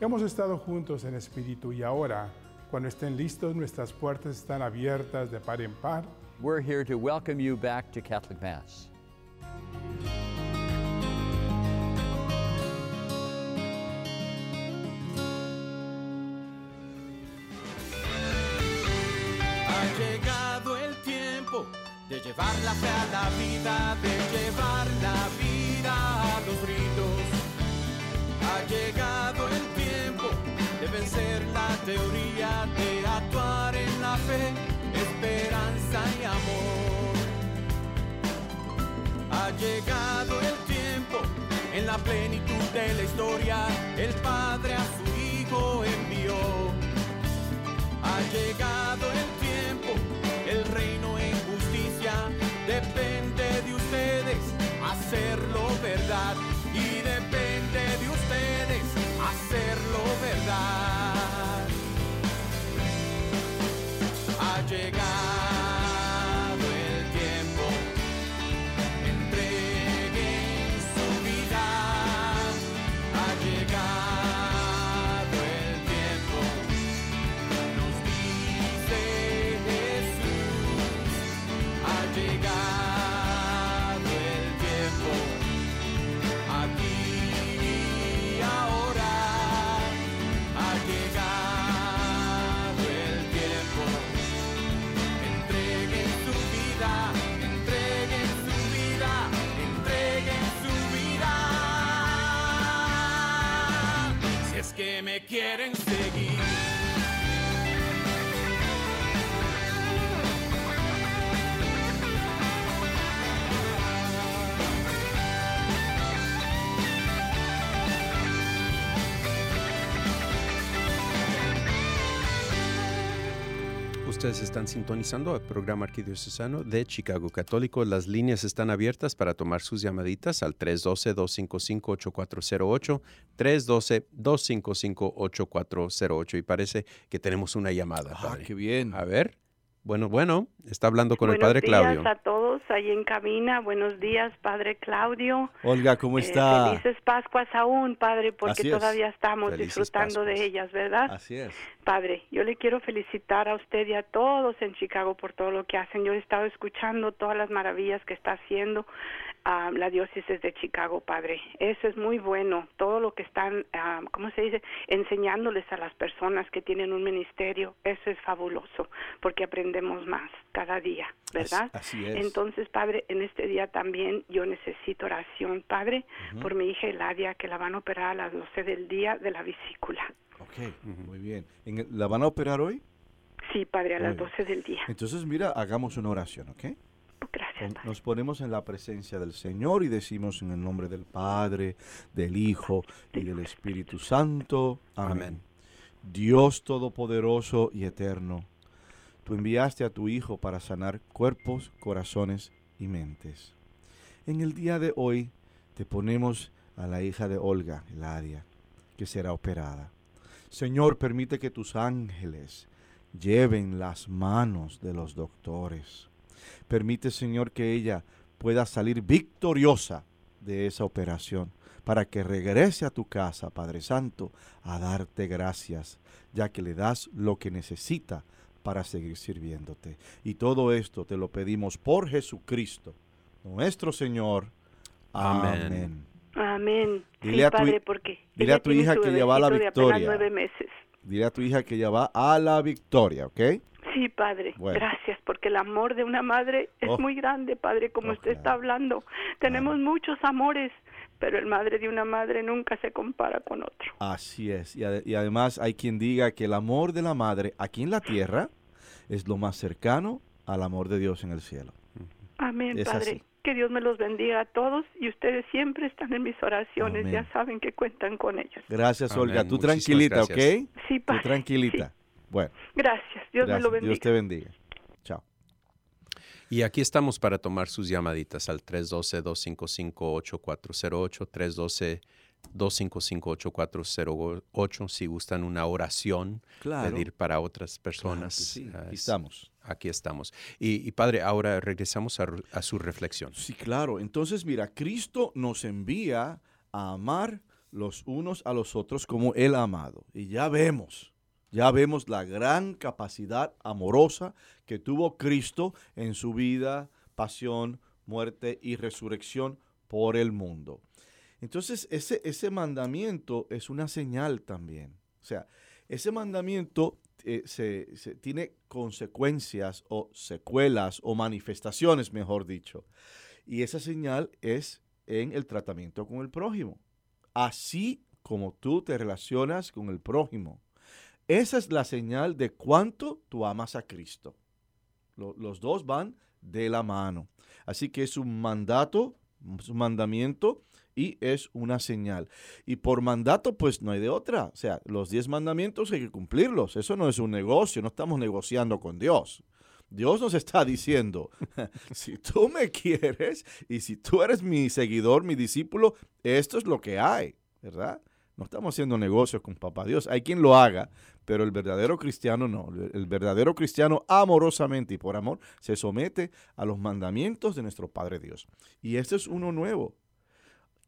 Hemos estado juntos en espíritu y ahora, cuando estén listos, nuestras puertas están abiertas de par en par. We're here to welcome you back to Catholic Mass. Ha llegado el tiempo de llevar la fe a la vida, de llevar la vida a los ritos. Vencer la teoría, de actuar en la fe, esperanza y amor. Ha llegado el tiempo, en la plenitud de la historia, el Padre a su Hijo envió. Ha llegado el tiempo, el reino en justicia depende de ustedes hacerlo verdad que Ustedes están sintonizando el programa arquidiocesano de Chicago Católico. Las líneas están abiertas para tomar sus llamaditas al 312-255-8408, 312-255-8408. Y parece que tenemos una llamada. Ah, padre. qué bien. A ver. Bueno, bueno, está hablando con el Buenos padre días Claudio. a todos ahí en cabina. Buenos días, Padre Claudio. Olga, ¿cómo Eh, está? felices Pascuas aún, Padre, porque es. todavía estamos Felices disfrutando Pascuas. de ellas, ¿verdad? Así es. Padre, yo le quiero felicitar a usted y a todos en Chicago por todo lo que hacen. Yo he estado escuchando todas las maravillas que está haciendo ah, la diócesis de Chicago, Padre. Eso es muy bueno. Todo lo que están, ah, ¿cómo se dice? Enseñándoles a las personas que tienen un ministerio. Eso es fabuloso, porque aprendemos más cada día, ¿verdad? Así es. Entonces, Padre, en este día también yo necesito oración, Padre, por mi hija Eladia, que la van a operar a las 12 del día de la vesícula. Ok, muy bien. ¿En el- ¿La van a operar hoy? Sí, Padre, a Muy las bien. 12 del día. Entonces, mira, hagamos una oración, ¿ok? Gracias, Pon- Padre. Nos ponemos en la presencia del Señor y decimos en el nombre del Padre, del Hijo y del Espíritu Santo. Amén. Amén. Dios Todopoderoso y Eterno, tú enviaste a tu Hijo para sanar cuerpos, corazones y mentes. En el día de hoy te ponemos a la hija de Olga, Eladia. que será operada. Señor, permite que tus ángeles lleven las manos de los doctores. Permite, Señor, que ella pueda salir victoriosa de esa operación para que regrese a tu casa, Padre Santo, a darte gracias, ya que le das lo que necesita para seguir sirviéndote. Y todo esto te lo pedimos por Jesucristo, nuestro Señor. Amén. Amén. Dile sí, a tu hi- padre, porque dile a tu hija que ella va a la victoria. nueve meses. Dile a tu hija que ella va a la victoria, ¿ok? Sí, padre, Bueno. gracias, porque el amor de una madre es Oh. muy grande, padre, como Oh, usted está hablando. Tenemos muchos amores, pero el madre de una madre nunca se compara con otro. Así es. Y, ade- y además hay quien diga que el amor de la madre aquí en la tierra es lo más cercano al amor de Dios en el cielo. Amén, Es padre. así. Que Dios me los bendiga a todos y ustedes siempre están en mis oraciones, Amén. ya saben que cuentan con ellos. Gracias, Amén. Olga. Tú Muchísimas tranquilita, gracias. ¿ok? Sí, Tú padre. tranquilita. Bueno. Gracias, Dios me gracias. lo bendiga. Dios te bendiga. Chao. Y aquí estamos para tomar sus llamaditas al 312-255-8408, 312-255-8408. Si gustan una oración, pedir para otras personas. sí. ah, Aquí es- estamos. Aquí estamos. Y, y padre, ahora regresamos a, a su reflexión. Sí, claro. Entonces, mira, Cristo nos envía a amar los unos a los otros como Él ha amado. Y ya vemos, ya vemos la gran capacidad amorosa que tuvo Cristo en su vida, pasión, muerte y resurrección por el mundo. Entonces, ese, ese mandamiento es una señal también. O sea, ese mandamiento eh, se, se- tiene consecuencias o secuelas o manifestaciones, mejor dicho. Y esa señal es en el tratamiento con el prójimo. Así como tú te relacionas con el prójimo. Esa es la señal de cuánto tú amas a Cristo. Lo- los dos van de la mano. Así que es un mandato, es un mandamiento y es una señal. Y por mandato, pues no hay de otra. O sea, los diez mandamientos hay que cumplirlos. Eso no es un negocio, no estamos negociando con Dios. Dios nos está diciendo, si tú me quieres y si tú eres mi seguidor, mi discípulo, esto es lo que hay, ¿verdad? No estamos haciendo negocios con Papá Dios. Hay quien lo haga, pero el verdadero cristiano no. El verdadero cristiano amorosamente y por amor se somete a los mandamientos de nuestro Padre Dios. Y este es uno nuevo,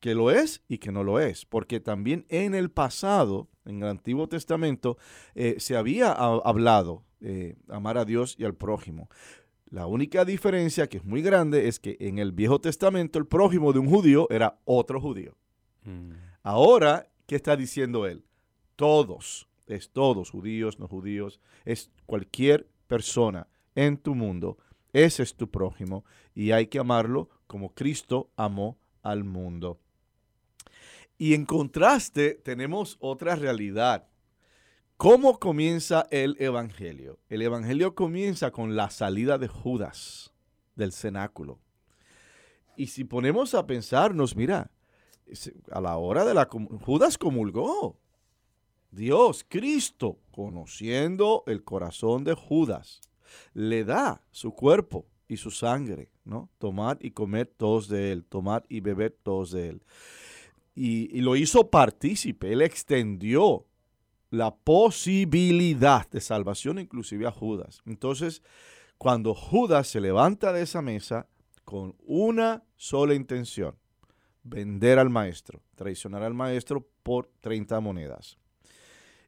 que lo es y que no lo es, porque también en el pasado, en el Antiguo Testamento, eh, se había ha- hablado eh, amar a Dios y al prójimo. La única diferencia, que es muy grande, es que en el Viejo Testamento el prójimo de un judío era otro judío. Ahora, ¿qué está diciendo él? Todos, es todos, judíos, no judíos, es cualquier persona en tu mundo. Ese es tu prójimo y hay que amarlo como Cristo amó al mundo. Y en contraste tenemos otra realidad. ¿Cómo comienza el Evangelio? El Evangelio comienza con la salida de Judas del cenáculo. Y si ponemos a pensarnos, mira, a la hora de la... Judas comulgó. Dios, Cristo, conociendo el corazón de Judas, le da su cuerpo y su sangre, ¿no? Tomar y comer todos de él, tomar y beber todos de él. Y, y lo hizo partícipe, él extendió la posibilidad de salvación inclusive a Judas. Entonces, cuando Judas se levanta de esa mesa con una sola intención, vender al maestro, traicionar al maestro por 30 monedas.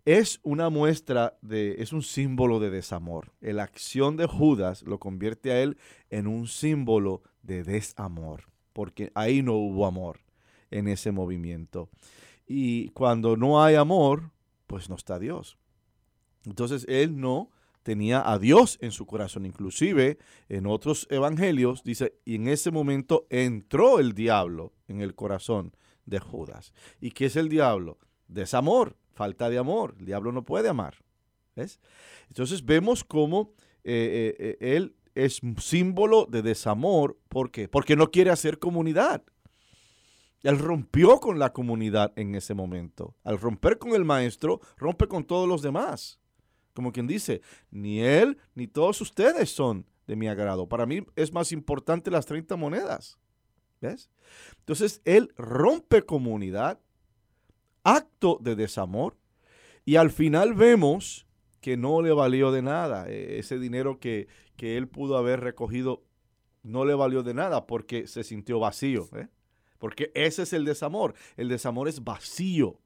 Es una muestra de, es un símbolo de desamor. La acción de Judas lo convierte a él en un símbolo de desamor, porque ahí no hubo amor en ese movimiento. Y cuando no hay amor, pues no está Dios. Entonces él no tenía a Dios en su corazón. Inclusive en otros evangelios dice, y en ese momento entró el diablo en el corazón de Judas. ¿Y qué es el diablo? Desamor, falta de amor. El diablo no puede amar. ¿Ves? Entonces vemos cómo eh, eh, eh, él es un símbolo de desamor. ¿Por qué? Porque no quiere hacer comunidad. Él rompió con la comunidad en ese momento. Al romper con el maestro, rompe con todos los demás. Como quien dice, ni él ni todos ustedes son de mi agrado. Para mí es más importante las 30 monedas. ¿Ves? Entonces, él rompe comunidad, acto de desamor. Y al final vemos que no le valió de nada. E- Ese dinero que, que él pudo haber recogido no le valió de nada porque se sintió vacío. ¿eh? Porque ese es el desamor. El desamor es vacío.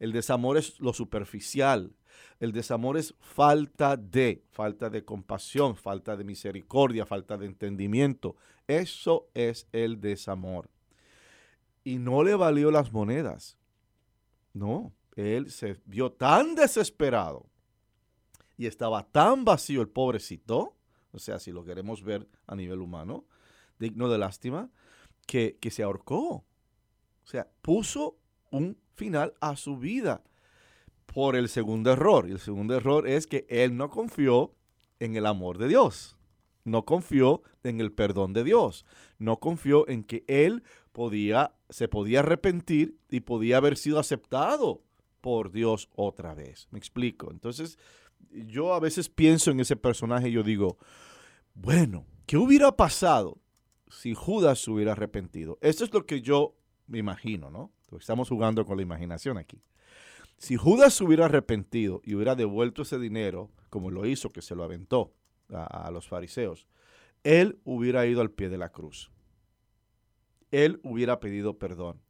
El desamor es lo superficial. El desamor es falta de, falta de compasión, falta de misericordia, falta de entendimiento. Eso es el desamor. Y no le valió las monedas. No, él se vio tan desesperado y estaba tan vacío el pobrecito, o sea, si lo queremos ver a nivel humano, digno de lástima, que, que se ahorcó. O sea, puso un final a su vida por el segundo error. Y el segundo error es que él no confió en el amor de Dios. No confió en el perdón de Dios. No confió en que él podía, se podía arrepentir y podía haber sido aceptado por Dios otra vez. Me explico. Entonces, yo a veces pienso en ese personaje y yo digo, bueno, ¿qué hubiera pasado si Judas se hubiera arrepentido? Eso es lo que yo me imagino, ¿no? Estamos jugando con la imaginación aquí. Si Judas se hubiera arrepentido y hubiera devuelto ese dinero, como lo hizo, que se lo aventó a, los fariseos, él hubiera ido al pie de la cruz. Él hubiera pedido perdón.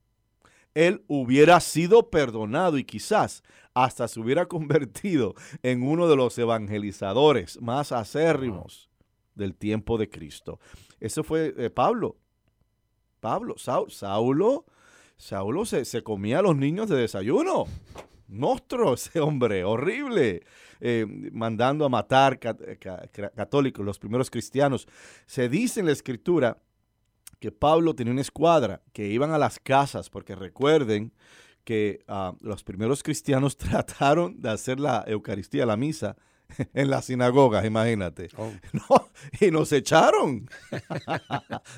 Él hubiera sido perdonado y quizás hasta se hubiera convertido en uno de los evangelizadores más acérrimos del tiempo de Cristo. Eso fue eh, Pablo. Pablo, Sau- Saulo, Saulo se, se comía a los niños de desayuno. Monstruo ese hombre, horrible. Eh, mandando a matar ca- ca- ca- católicos, los primeros cristianos. Se dice en la escritura que Pablo tenía una escuadra que iban a las casas, porque recuerden que ah, los primeros cristianos trataron de hacer la Eucaristía, la misa, en las sinagogas, imagínate. Oh. No, y nos echaron.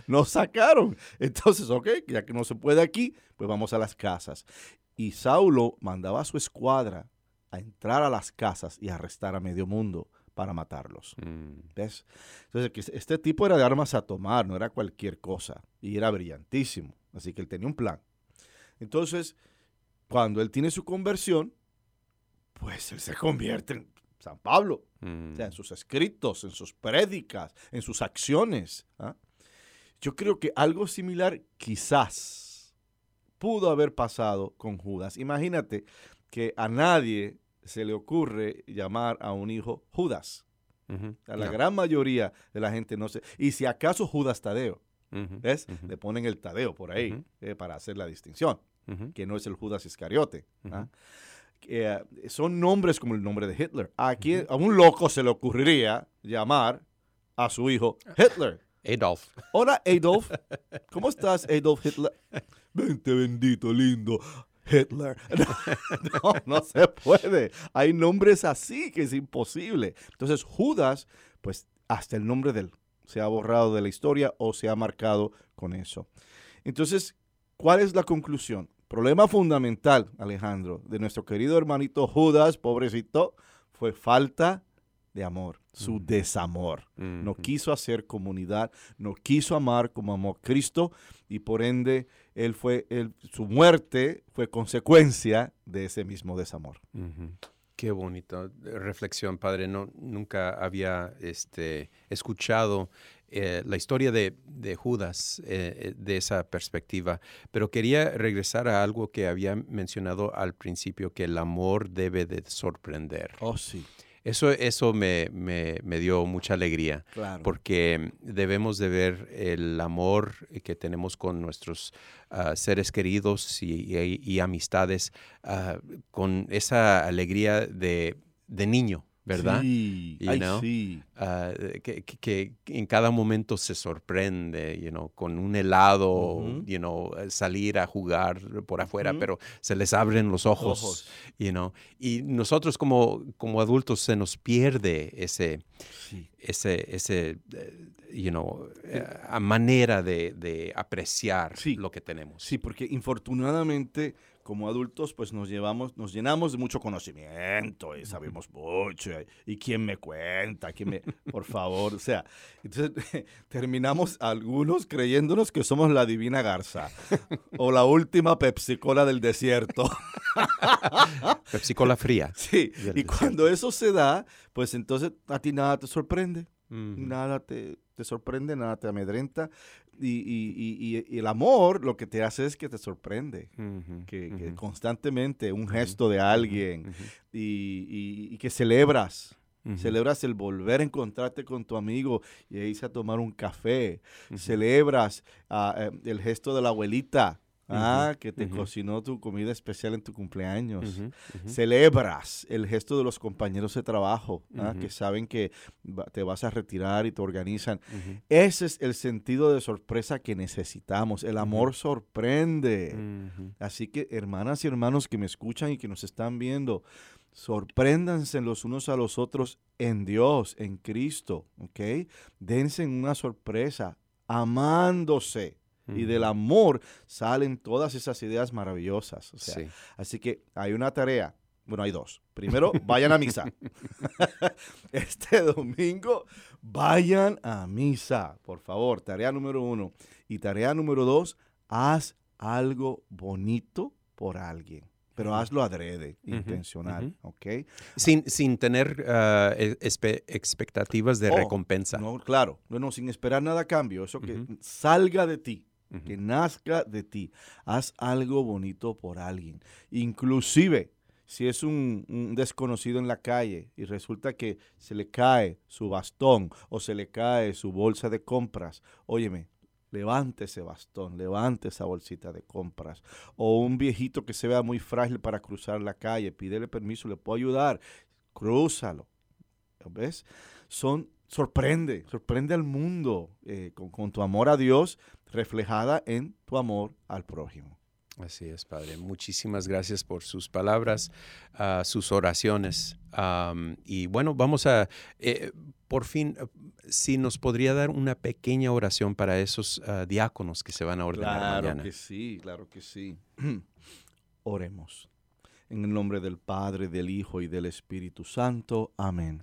nos sacaron. Entonces, ok, ya que no se puede aquí, pues vamos a las casas. Y Saulo mandaba a su escuadra a entrar a las casas y arrestar a medio mundo para matarlos. Mm. ¿Ves? Entonces, que este tipo era de armas a tomar, no era cualquier cosa. Y era brillantísimo. Así que él tenía un plan. Entonces, cuando él tiene su conversión, pues él se convierte en San Pablo. Mm. O sea, en sus escritos, en sus prédicas, en sus acciones. ¿ah? Yo creo que algo similar quizás pudo haber pasado con Judas. Imagínate que a nadie se le ocurre llamar a un hijo Judas. A la No. gran mayoría de la gente no se... Y si acaso Judas Tadeo, Ujú. ¿ves? Ujú. Le ponen el Tadeo por ahí eh, para hacer la distinción, que no es el Judas Iscariote. ¿ah? Eh, son nombres como el nombre de Hitler. ¿A, quién- a un loco se le ocurriría llamar a su hijo Hitler? Adolf. Hola Adolf, ¿cómo estás Adolf Hitler? Vente bendito, lindo. Hitler. No, no se puede. Hay nombres así que es imposible. Entonces Judas, pues hasta el nombre de él se ha borrado de la historia o se ha marcado con eso. Entonces, ¿cuál es la conclusión? Problema fundamental, Alejandro, de nuestro querido hermanito Judas, pobrecito, fue falta de amor, su desamor. No quiso hacer comunidad, no quiso amar como amó Cristo y por ende él fue, él- su muerte fue consecuencia de ese mismo desamor. Qué bonita reflexión, padre. No, nunca había este, escuchado eh, la historia de, de Judas eh, eh, de esa perspectiva, pero quería regresar a algo que había mencionado al principio, que el amor debe de sorprender. Oh, sí, Eso, eso me, me- me dio mucha alegría claro. porque debemos de ver el amor que tenemos con nuestros ah, seres queridos y, y- y amistades ah, con esa alegría de, de niño, ¿verdad? Sí, You ay, know? sí. Ah, que, que- en cada momento se sorprende, you know, con un helado, Ujú. you know, salir a jugar por afuera, Ujú. pero se les abren los ojos, Ojos. you know, y nosotros como, como adultos se nos pierde ese, Sí. ese, ese eh, you know, eh, manera de, de apreciar Sí. lo que tenemos. Sí, porque infortunadamente como adultos pues nos llevamos, nos llenamos de mucho conocimiento y sabemos mucho y, y quién me cuenta, quién me, por favor, o sea, entonces terminamos algunos creyéndonos que somos la divina garza o la última Pepsi Cola del desierto. Pepsi Cola fría. Sí, y cuando eso se da, pues entonces a ti nada te sorprende. Ujú. Nada te, te sorprende, nada te amedrenta. Y, y- y- el amor lo que te hace es que te sorprende. Que, constantemente un gesto de alguien Ujú, y, que celebras. Celebras el volver a encontrarte con tu amigo y irse a tomar un café. Celebras ah, eh, el gesto de la abuelita ah, que te cocinó tu comida especial en tu cumpleaños. Celebras el gesto de los compañeros de trabajo ah, que saben que te vas a retirar y te organizan. Ese es el sentido de sorpresa que necesitamos. El amor sorprende. Así que hermanas y hermanos que me escuchan y que nos están viendo, sorpréndanse los unos a los otros en Dios, en Cristo, ¿ok? Dense una sorpresa, amándose. Y del amor salen todas esas ideas maravillosas. O sea, Sí. Así que hay una tarea. Bueno, hay dos. Primero, vayan a misa. este domingo, vayan a misa, por favor. Tarea número uno. Y tarea número dos, haz algo bonito por alguien. Pero hazlo adrede, intencional, ¿ok? Sin, sin tener espe- expectativas de Oh, recompensa. No, claro, no, no, sin esperar nada a cambio. Eso que salga de ti. Que nazca de ti. Haz algo bonito por alguien. Inclusive, si es un, desconocido en la calle y resulta que se le cae su bastón o se le cae su bolsa de compras, óyeme, levante ese bastón, levante esa bolsita de compras. O un viejito que se vea muy frágil para cruzar la calle, pídele permiso, le puedo ayudar, crúzalo. ¿Ves? Son, sorprende, sorprende al mundo eh, con tu amor a Dios reflejada en tu amor al prójimo. Así es, Padre. Muchísimas gracias por sus palabras, ah, sus oraciones. Y bueno, vamos a, eh, por fin, eh, si nos podría dar una pequeña oración para esos ah, diáconos que se van a ordenar Claro mañana. que sí, claro que sí. Oremos. En el nombre del Padre, del Hijo y del Espíritu Santo. Amén.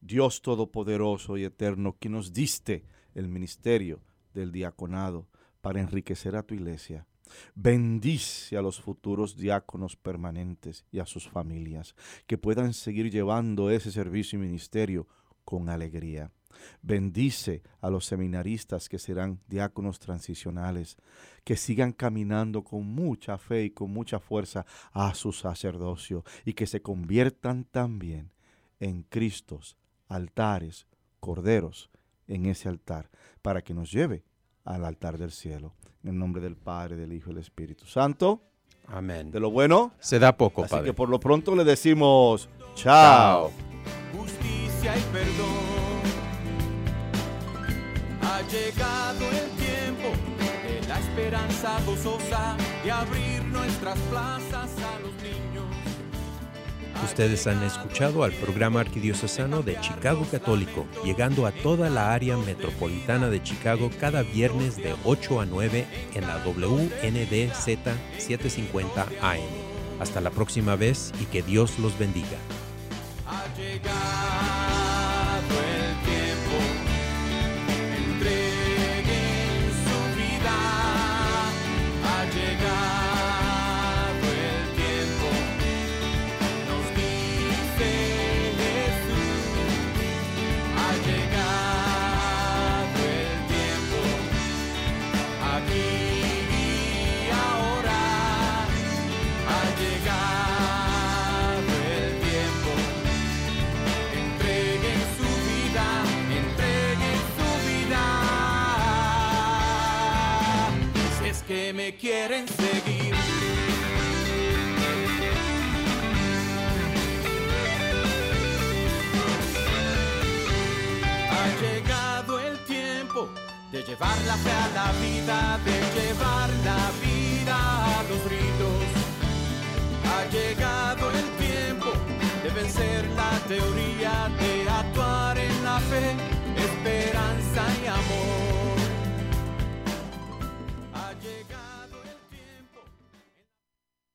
Dios Todopoderoso y Eterno, que nos diste el ministerio del diaconado para enriquecer a tu iglesia. Bendice a los futuros diáconos permanentes y a sus familias, que puedan seguir llevando ese servicio y ministerio con alegría. Bendice a los seminaristas que serán diáconos transicionales, que sigan caminando con mucha fe y con mucha fuerza a su sacerdocio y que se conviertan también en Cristos, altares, corderos en ese altar, para que nos lleve al altar del cielo. En el nombre del Padre, del Hijo y del Espíritu Santo. Amén. De lo bueno. Se da poco, Así Padre. que por lo pronto le decimos chao. justicia y perdón. Ha llegado el tiempo de la esperanza gozosa de abrir nuestras plazas a los. Ustedes han escuchado al programa arquidiocesano de Chicago Católico, llegando a toda la área metropolitana de Chicago cada viernes de 8 a 9 en la WNDZ 750 AM. Hasta la próxima vez y que Dios los bendiga. quieren seguir. Ha llegado el tiempo de llevar la fe a la vida, de llevar la vida a los gritos. Ha llegado el tiempo de vencer la teoría, de actuar en la fe, esperanza y amor.